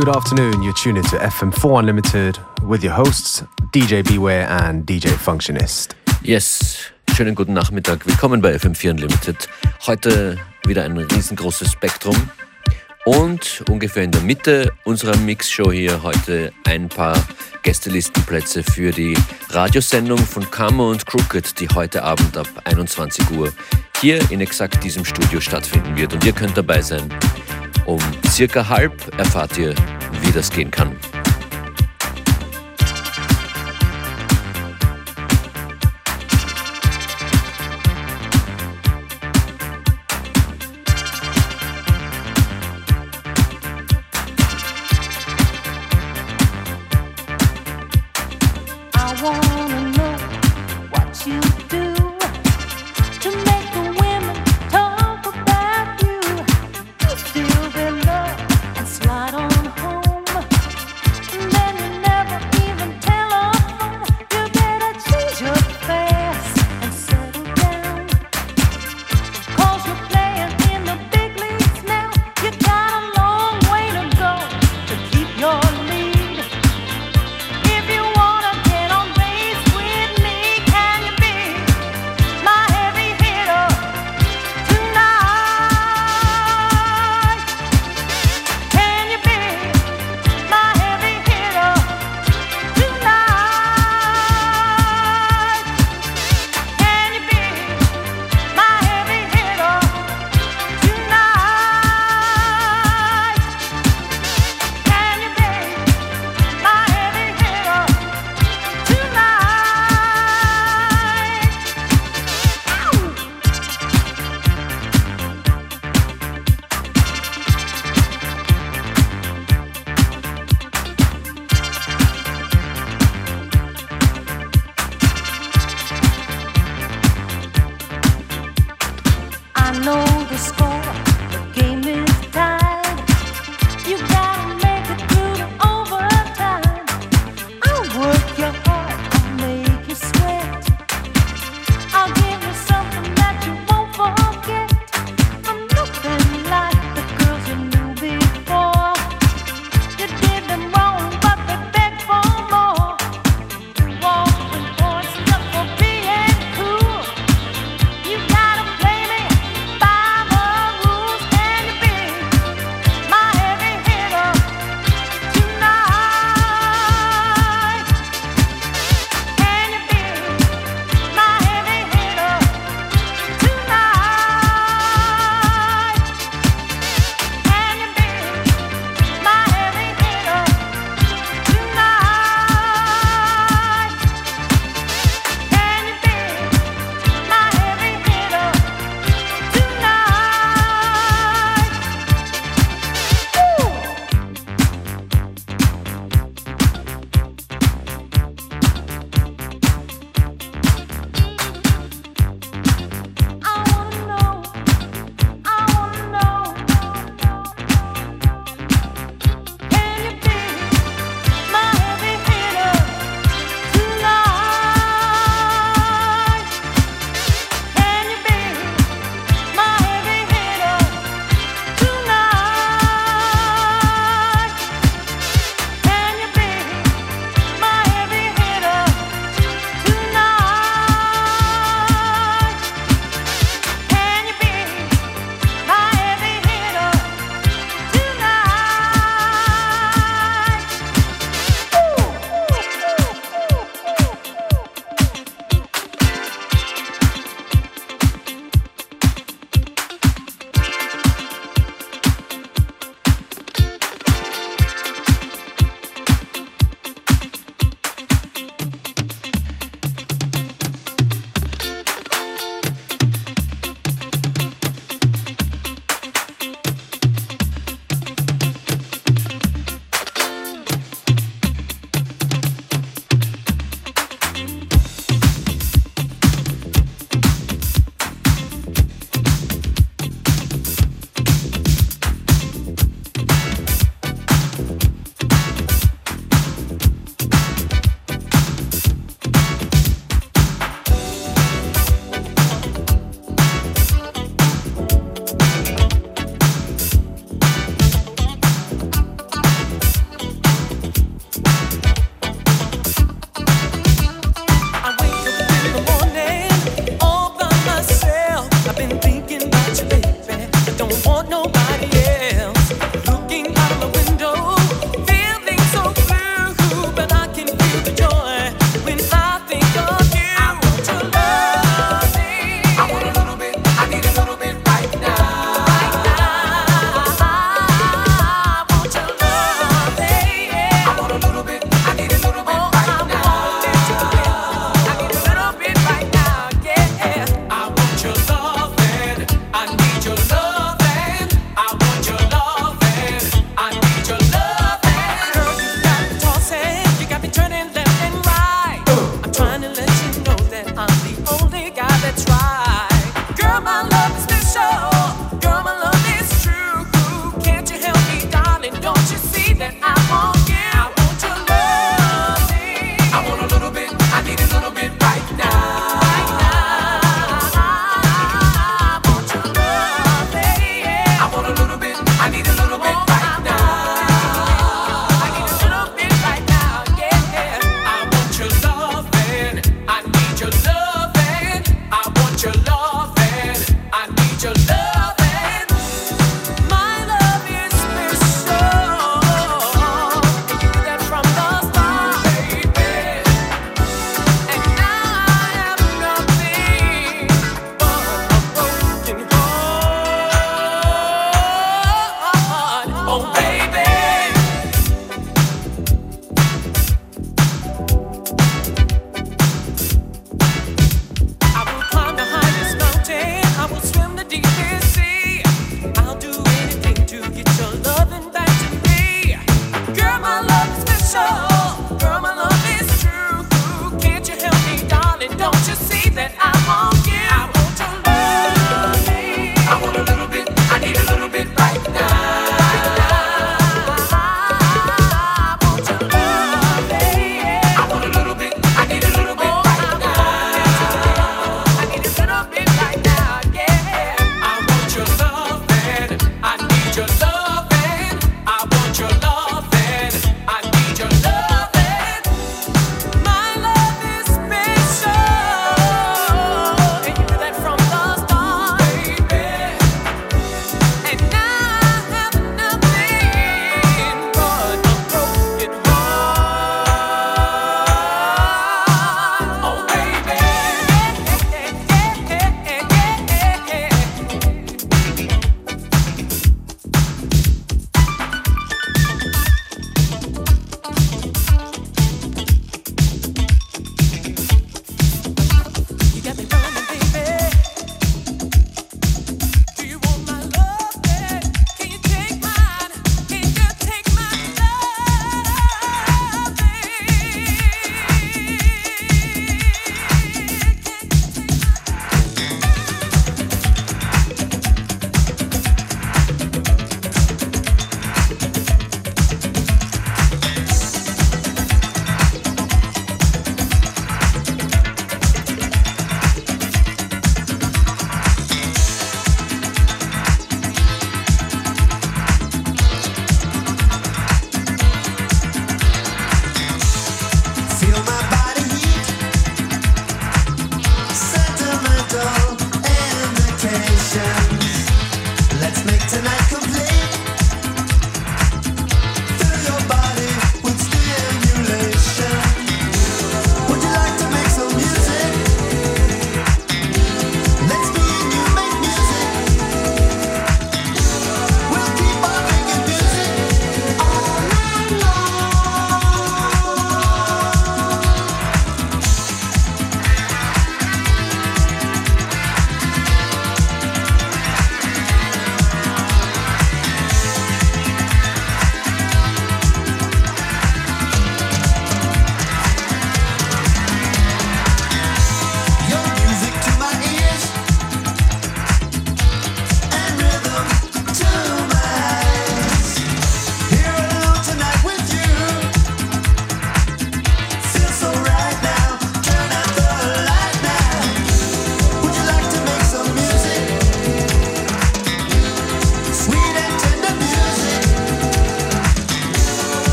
good afternoon. You're tuned into FM4 Unlimited with your hosts DJ Beware and DJ Functionist. Yes, schönen guten Nachmittag. Willkommen bei FM4 Unlimited. Heute wieder ein riesengroßes Spektrum und ungefähr in der Mitte unserer Mixshow hier heute ein paar Gästelistenplätze für die Radiosendung von Kammer und Crooked, die heute Abend ab 21 Uhr hier in exakt diesem Studio stattfinden wird. Und ihr könnt dabei sein. Um circa halb erfahrt ihr, wie das gehen kann.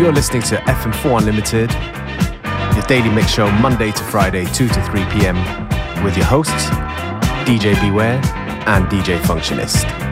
You're listening to FM4 Unlimited, your daily mix show Monday to Friday, 2 to 3 p.m. with your hosts, DJ Beware and DJ Functionist.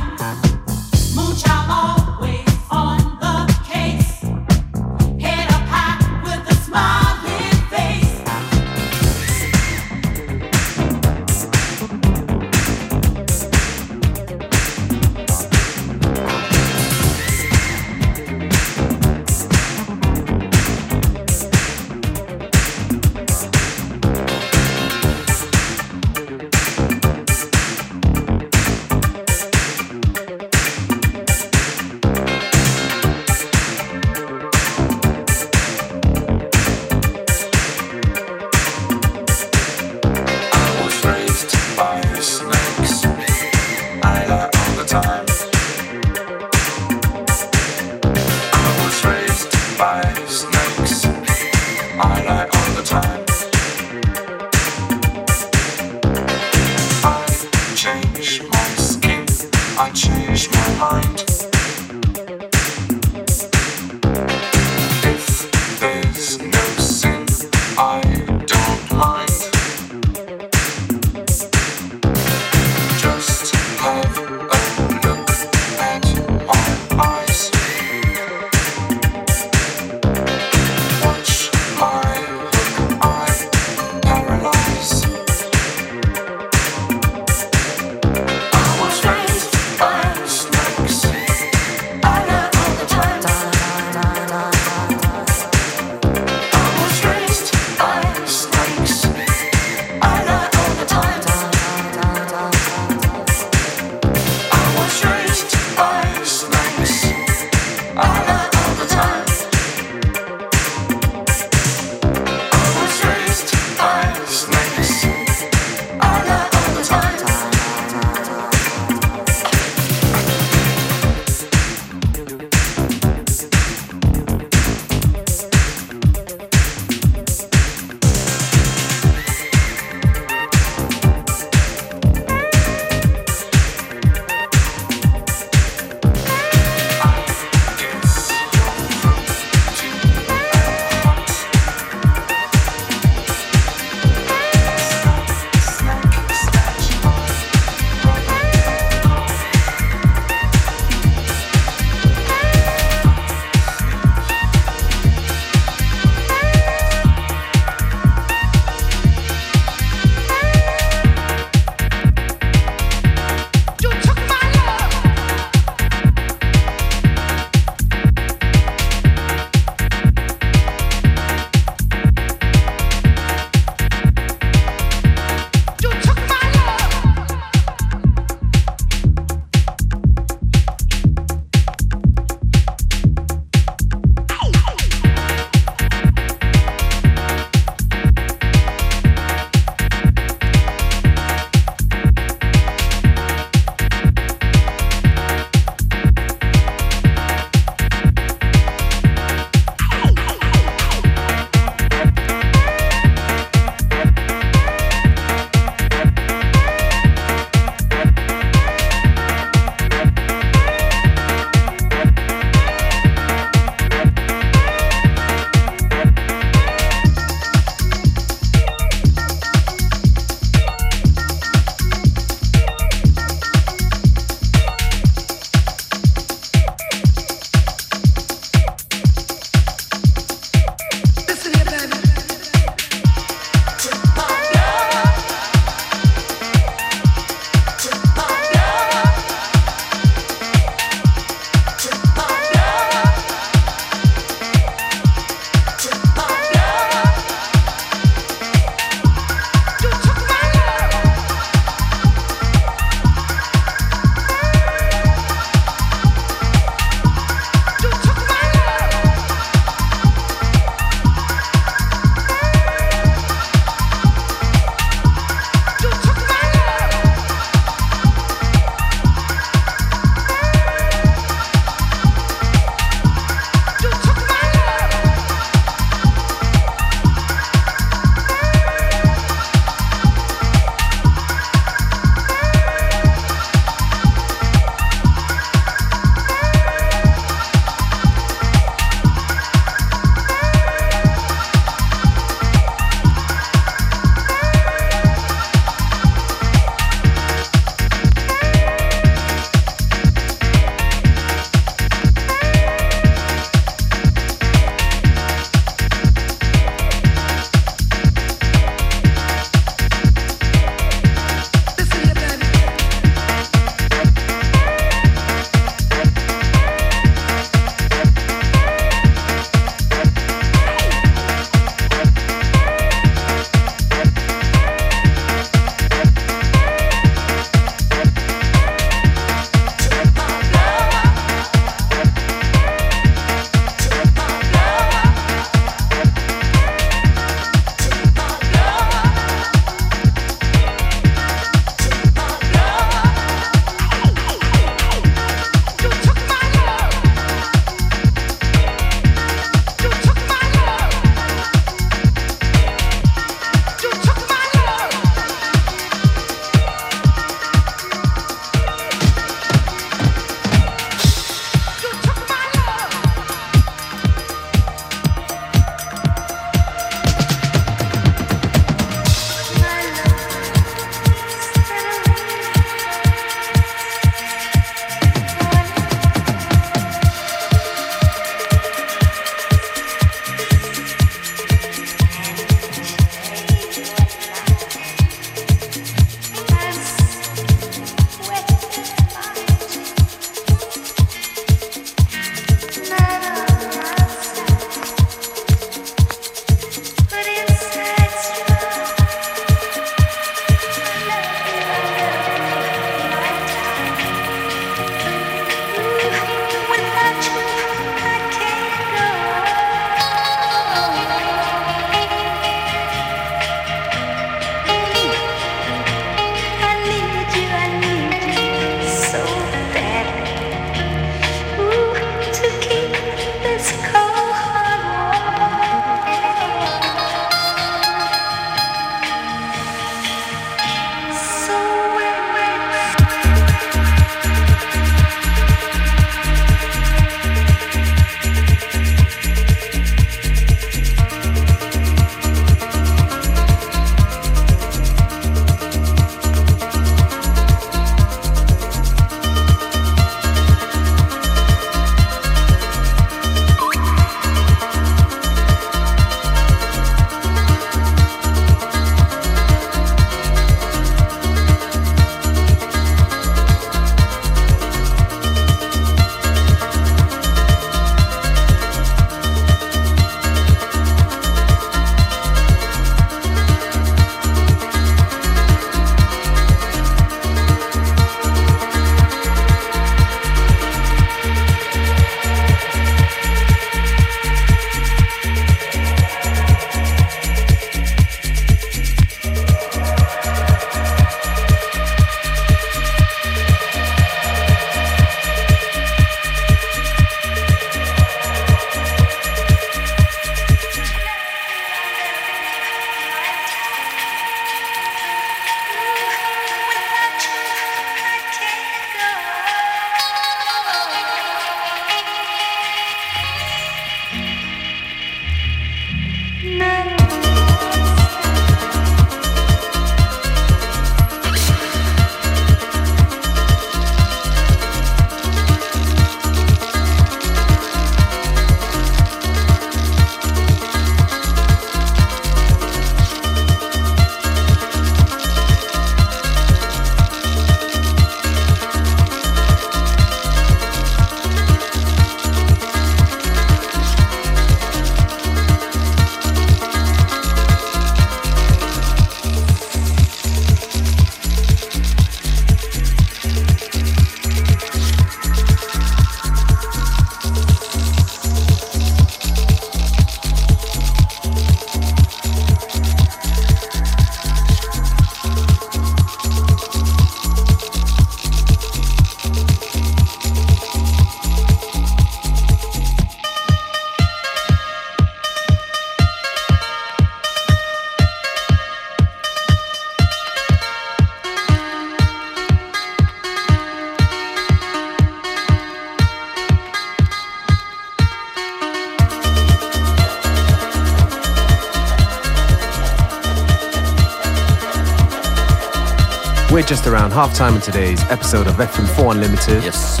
Around half time in today's episode of FM4 Unlimited. Yes.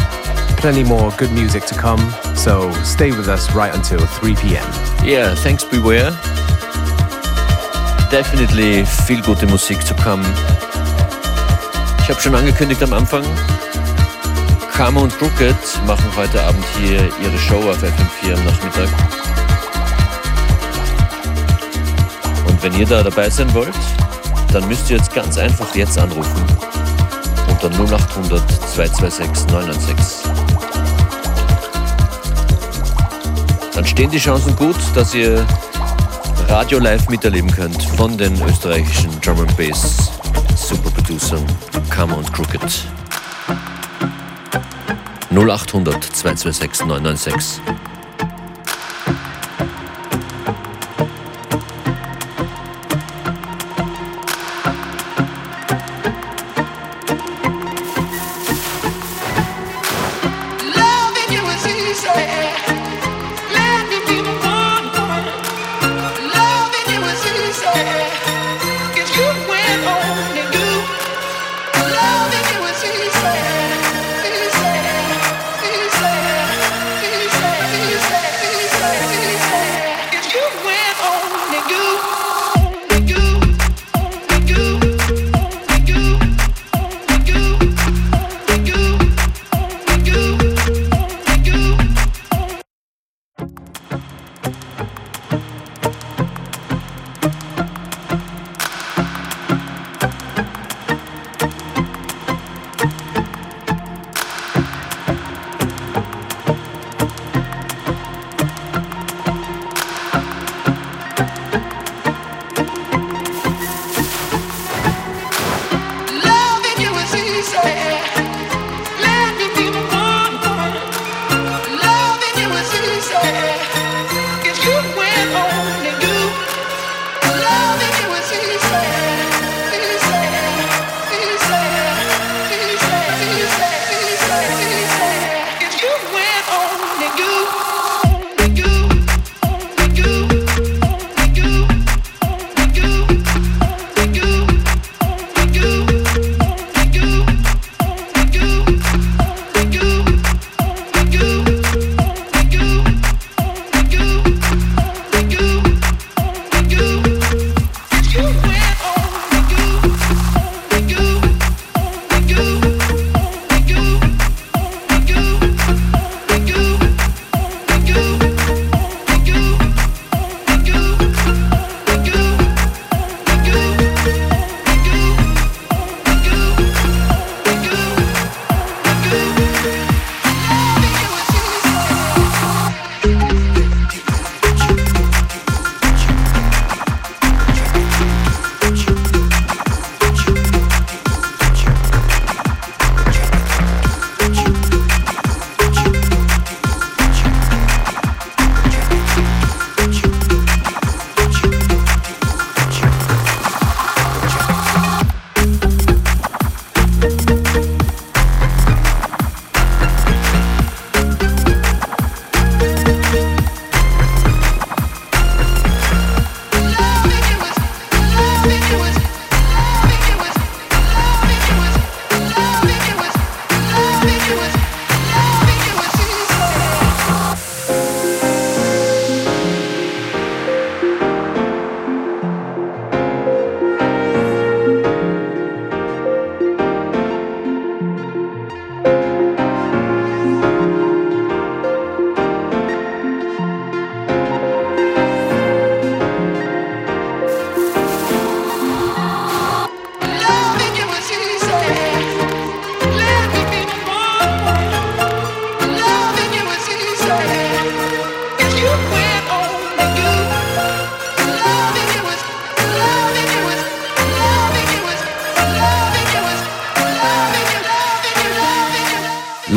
Plenty more good music to come, so stay with us right until 3 p.m. Yeah, thanks Beware. Definitely viel gute Musik zu kommen. Ich habe schon angekündigt am Anfang, Karma und Crooked machen heute Abend hier ihre Show auf FM4 am Nachmittag. Und wenn ihr da dabei sein wollt, dann müsst ihr jetzt ganz einfach jetzt anrufen unter 0800 226 996. Dann stehen die Chancen gut, dass ihr Radio live miterleben könnt von den österreichischen and Bass Superproducern Kammer und Crooked. 0800 226 996.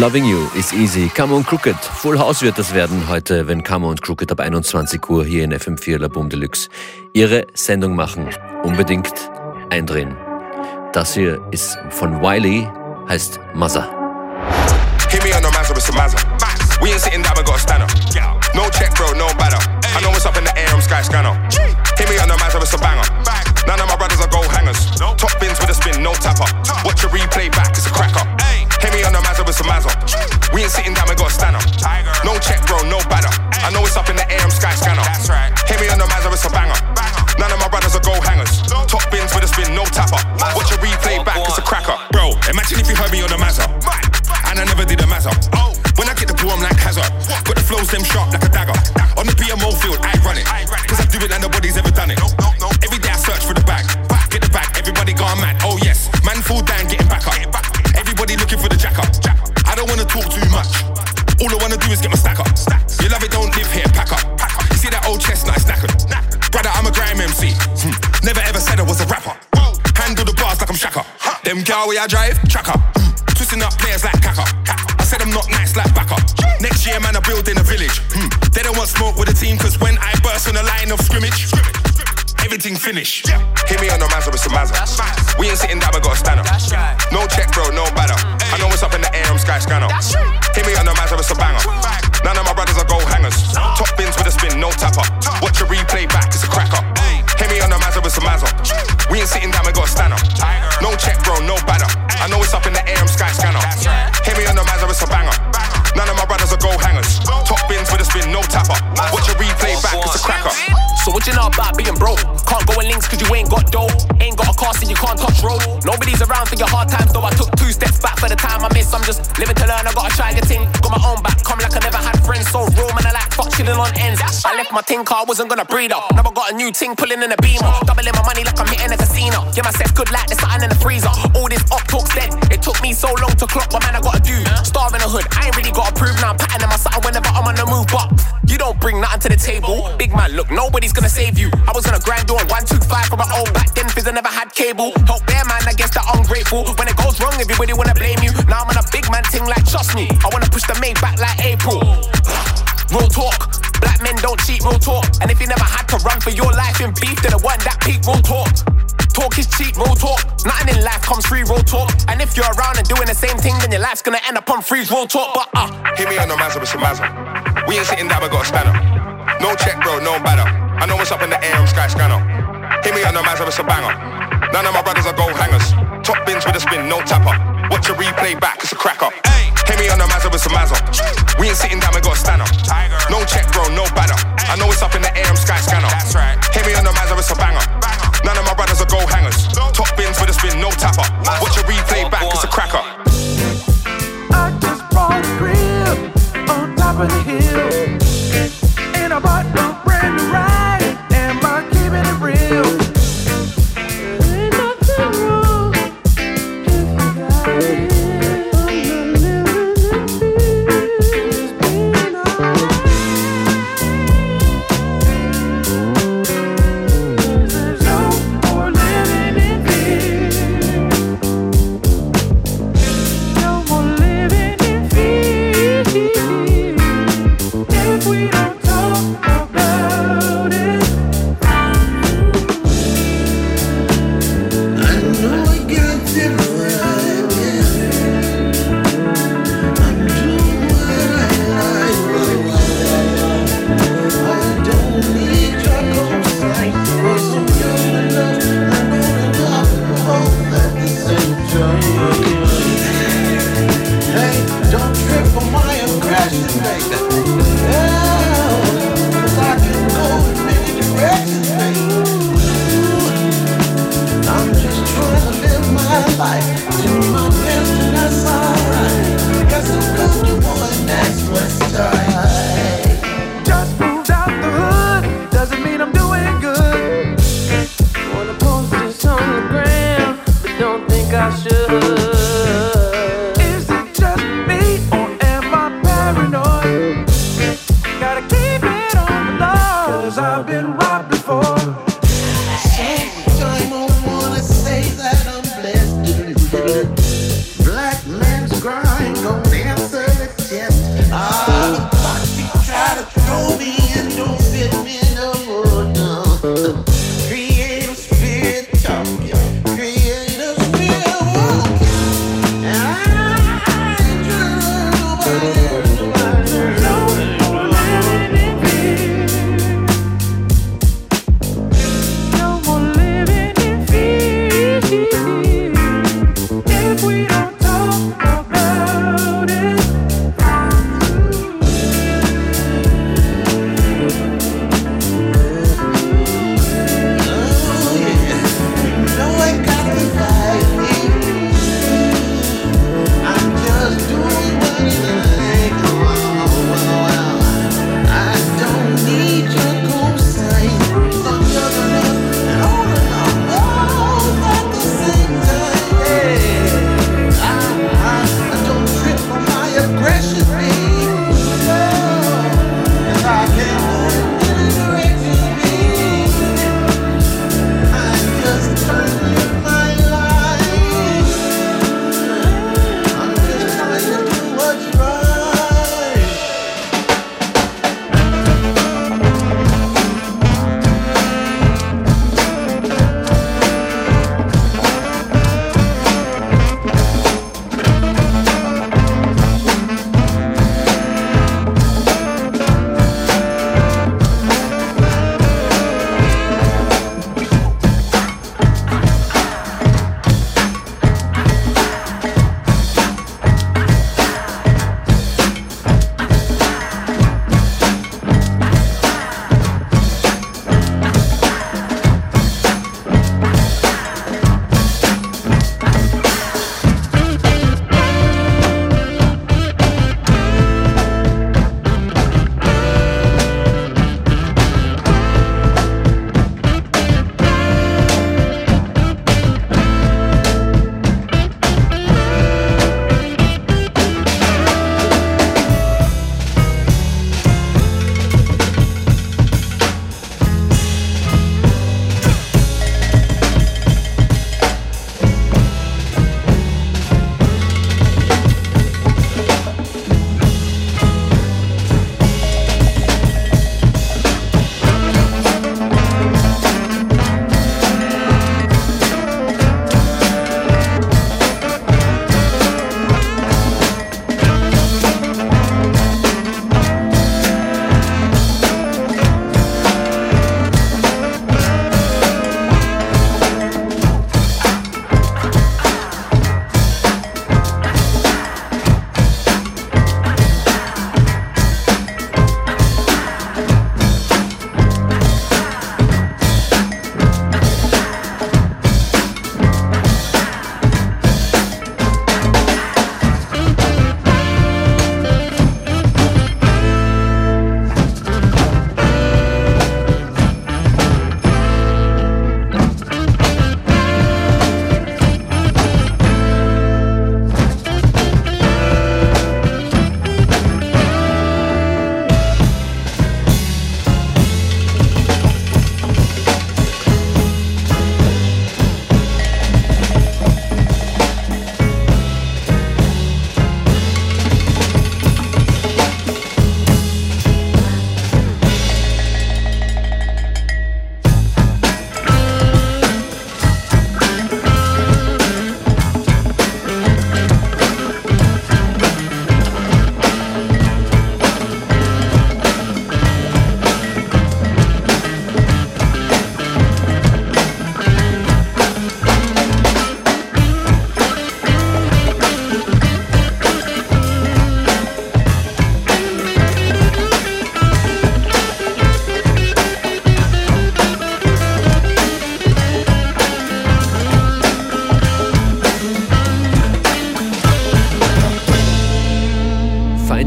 Loving You is easy. Come on Crooked. Full House wird das werden heute, wenn Come on Crooked ab 21 Uhr hier in FM4 La Boom Deluxe ihre Sendung machen. Unbedingt eindrehen. Das hier ist von Wiley, heißt Mother. Hit me on the Mazda with some Mazda. We ain't sitting down, we got a stand up. No check, bro, no banner. I know what's up in the air, I'm Sky Scanner. Hit me on the Mazda with some banger. None of my brothers are gold hangers. Top bins with a spin, no tapper. Watch a replay back, it's a cracker. Hit me on the Mazda with some Mazda. We ain't sitting down, we got a stanner. No check, bro, no batter. I know it's up in the AM Sky Scanner. That's right. Hit me on the Mazda with some banger. None of my brothers are gold hangers. Top bins with a spin, no tapper. Watch a replay back, it's a cracker. Bro, imagine if you heard me on the Mazda. And I never did a Mazda. When I get the ball, I'm like Hazard. Got the flows, them sharp like a dagger. On the BMO field, I run it. Cause I do it like nobody's ever done it. Every day I search for the bag. Get the bag, everybody gone mad. Oh yes, man fall down, up. Everybody looking for the. I don't wanna talk too much. All I wanna do is get my stack up. You love it, don't live here, pack up. You see that old chestnut knackered? Brother, I'm a grime MC. Hmm. Never ever said I was a rapper. Handle the bars like I'm Shaka. Them gal where I drive, tracker. Hmm. Twisting up players like Kaka. I said I'm not nice like Baka. Next year, man, I build in a village. Hmm. They don't want smoke with the team, cause when I burst on the line of scrimmage, everything finished. Hit me on the Mazda with some Mazda. We ain't sitting down, we got a stanner. No check, bro, no batter. I know what's up in the air, I'm Sky Scanner. Hit me on the Mazda with some banger. None of my brothers are gold hangers. Top bins with a spin, no tapper. Watch a replay back, it's a cracker. Hit me on the Mazda with some Mazda. We ain't sitting down, we got a stanner. No check, bro, no batter. I know it's up in the air, I'm Sky Scanner. Hit me on the Mazda with some banger. You know about being broke? Can't go in links cause you ain't got dough. Ain't got a car so you can't touch road. Nobody's around for your hard times though I took two steps back for the time I missed. I'm just living to learn, I gotta try the thing. Got my own back, come like I never had friends. So real man, I like fuck chilling on ends. I left my ting car, wasn't gonna breed up. Now I got a new ting pulling in a beamer. Doubling my money like I'm hitting a casino. Yeah, myself good like there's something in the freezer. All this up talk's dead. It took me so long to clock but man I gotta do. Starve in the hood, I ain't really gotta prove now. I'm patting in my something whenever I'm on the move, but to the table. Big man, look, nobody's gonna save you. I was gonna grind doing one, two, five from my old back then, fizz I never had cable. Help bear man, I guess they're ungrateful. When it goes wrong, everybody wanna blame you. Now I'm on a big man thing like trust me. I wanna push the main back like April. Real talk. Black men don't cheat, real talk. And if you never had to run for your life in beef, then it wasn't that peak, real talk. Talk is cheap, real talk. Nothing in life comes free, real talk. And if you're around and doing the same thing, then your life's gonna end up on freeze, real talk. But uh, Hit me on the Mazda with some Mazda. We ain't sitting down, we got a stanner. No check, bro, no batter. I know what's up in the air, I'm Sky Scanner. Hit me on the Mazda with a banger. None of my brothers are gold hangers. Top bins with a spin, no tapper. Watch a replay back, it's a cracker. Hit me on the Mazda with some Mazda. We ain't sitting down, we gotta a stanner. No check, bro, no batter. I know it's up in the air, I'm Sky Scanner. Hit me on the Mazda with some banger. None of my brothers are gold hangers. Top bins with a spin, no tapper. Watch a replay back, it's a cracker. I just brought a crib on top of the hill.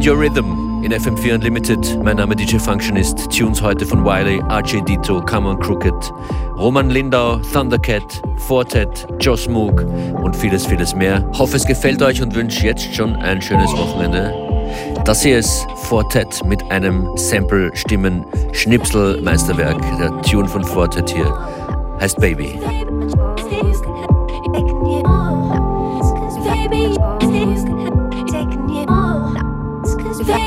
Your Rhythm in FM4 Unlimited. Mein Name DJ Functionist. Tunes heute von Wiley, RJ Dito, Come on Crooked, Roman Lindau, Thundercat, Fortet, Joss Moog und vieles, vieles mehr. Hoffe, es gefällt euch und wünsche jetzt schon ein schönes Wochenende. Das hier ist Fortet mit einem Sample-Stimmen-Schnipsel-Meisterwerk. Der Tune von Fortet hier heißt Baby.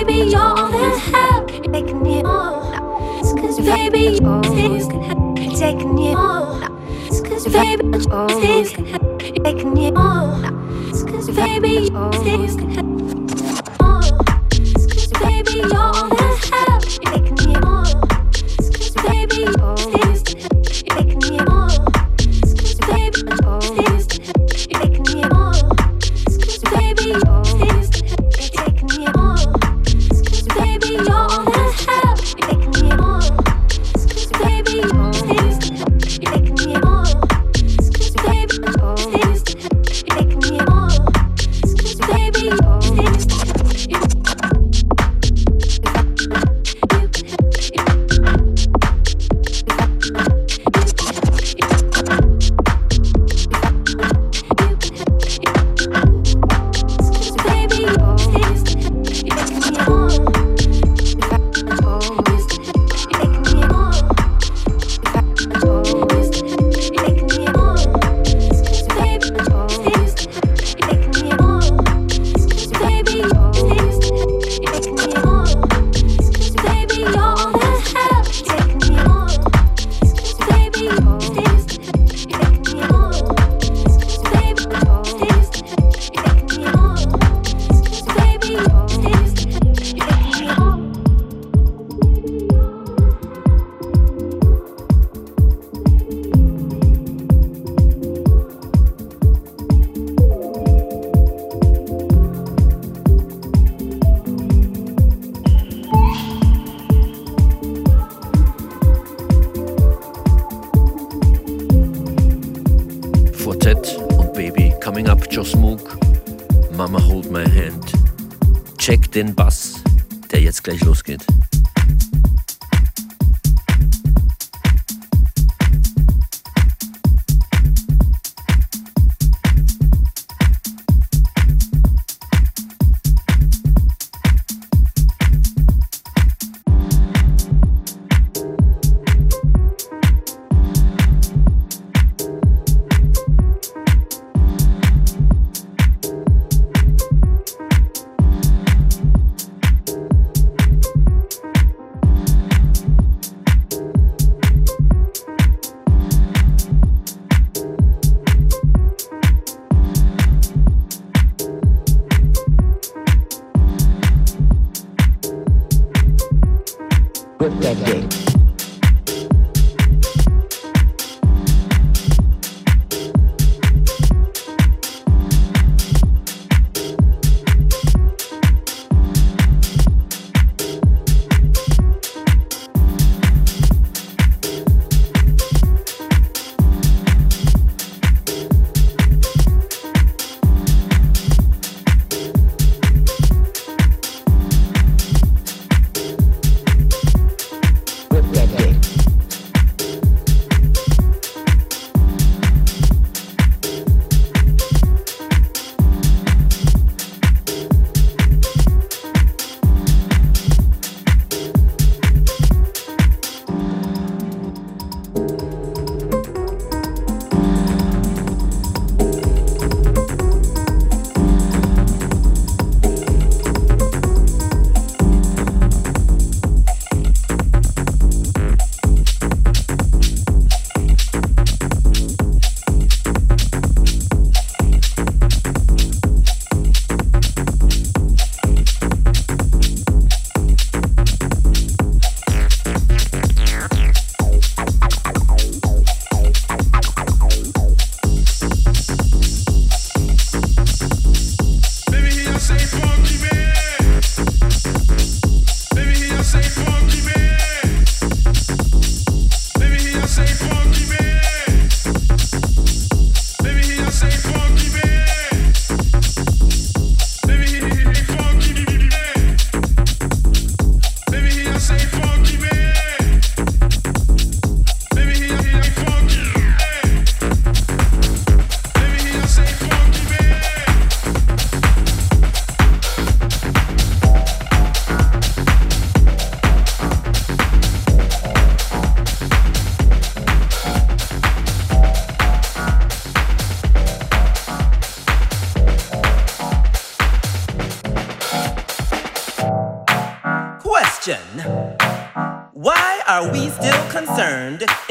Baby, you're all that have taken you on. Cause baby, you taking you on. Cause baby, you taking you on. Cause baby, taking you on. Cause baby, you're all that have taken you on. Cause baby, you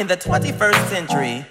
the 21st century.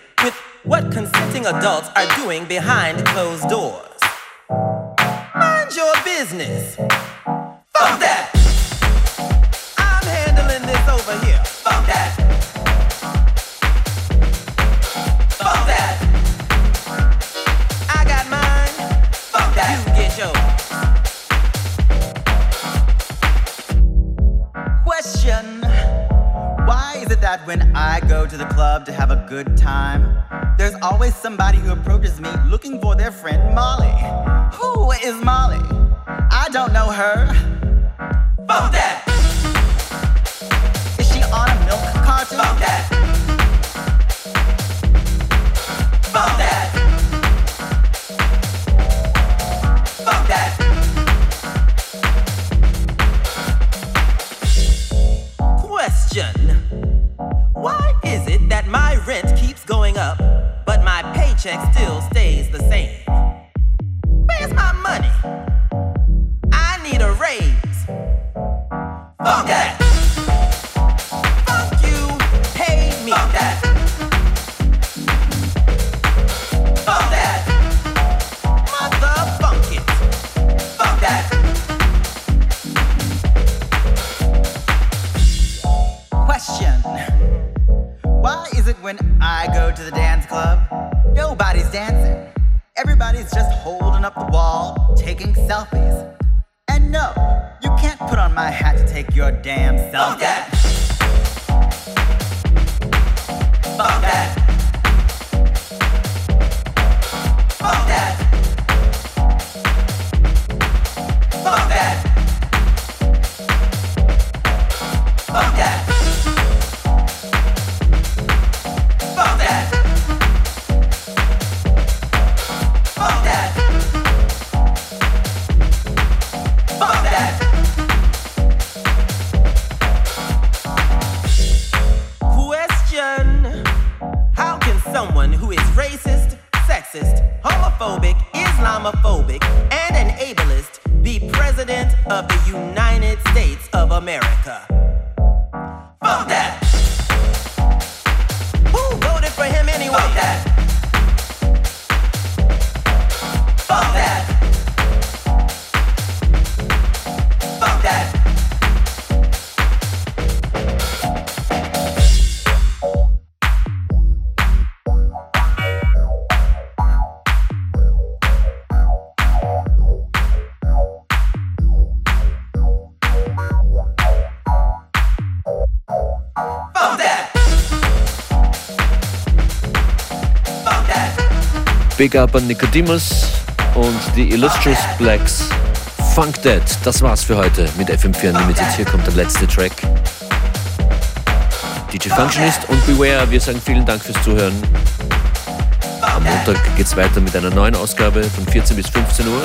parade. Big Up an Nicodemus und die Illustrious Blacks. Funk Dead, das war's für heute mit FM4 Unlimited. Hier kommt der letzte Track. DJ Functionist und Beware, wir sagen vielen Dank fürs Zuhören. Am Montag geht's weiter mit einer neuen Ausgabe von 14 bis 15 Uhr.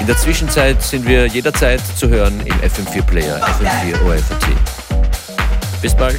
In der Zwischenzeit sind wir jederzeit zu hören im FM4 Player, FM4 OFT. Bis bald.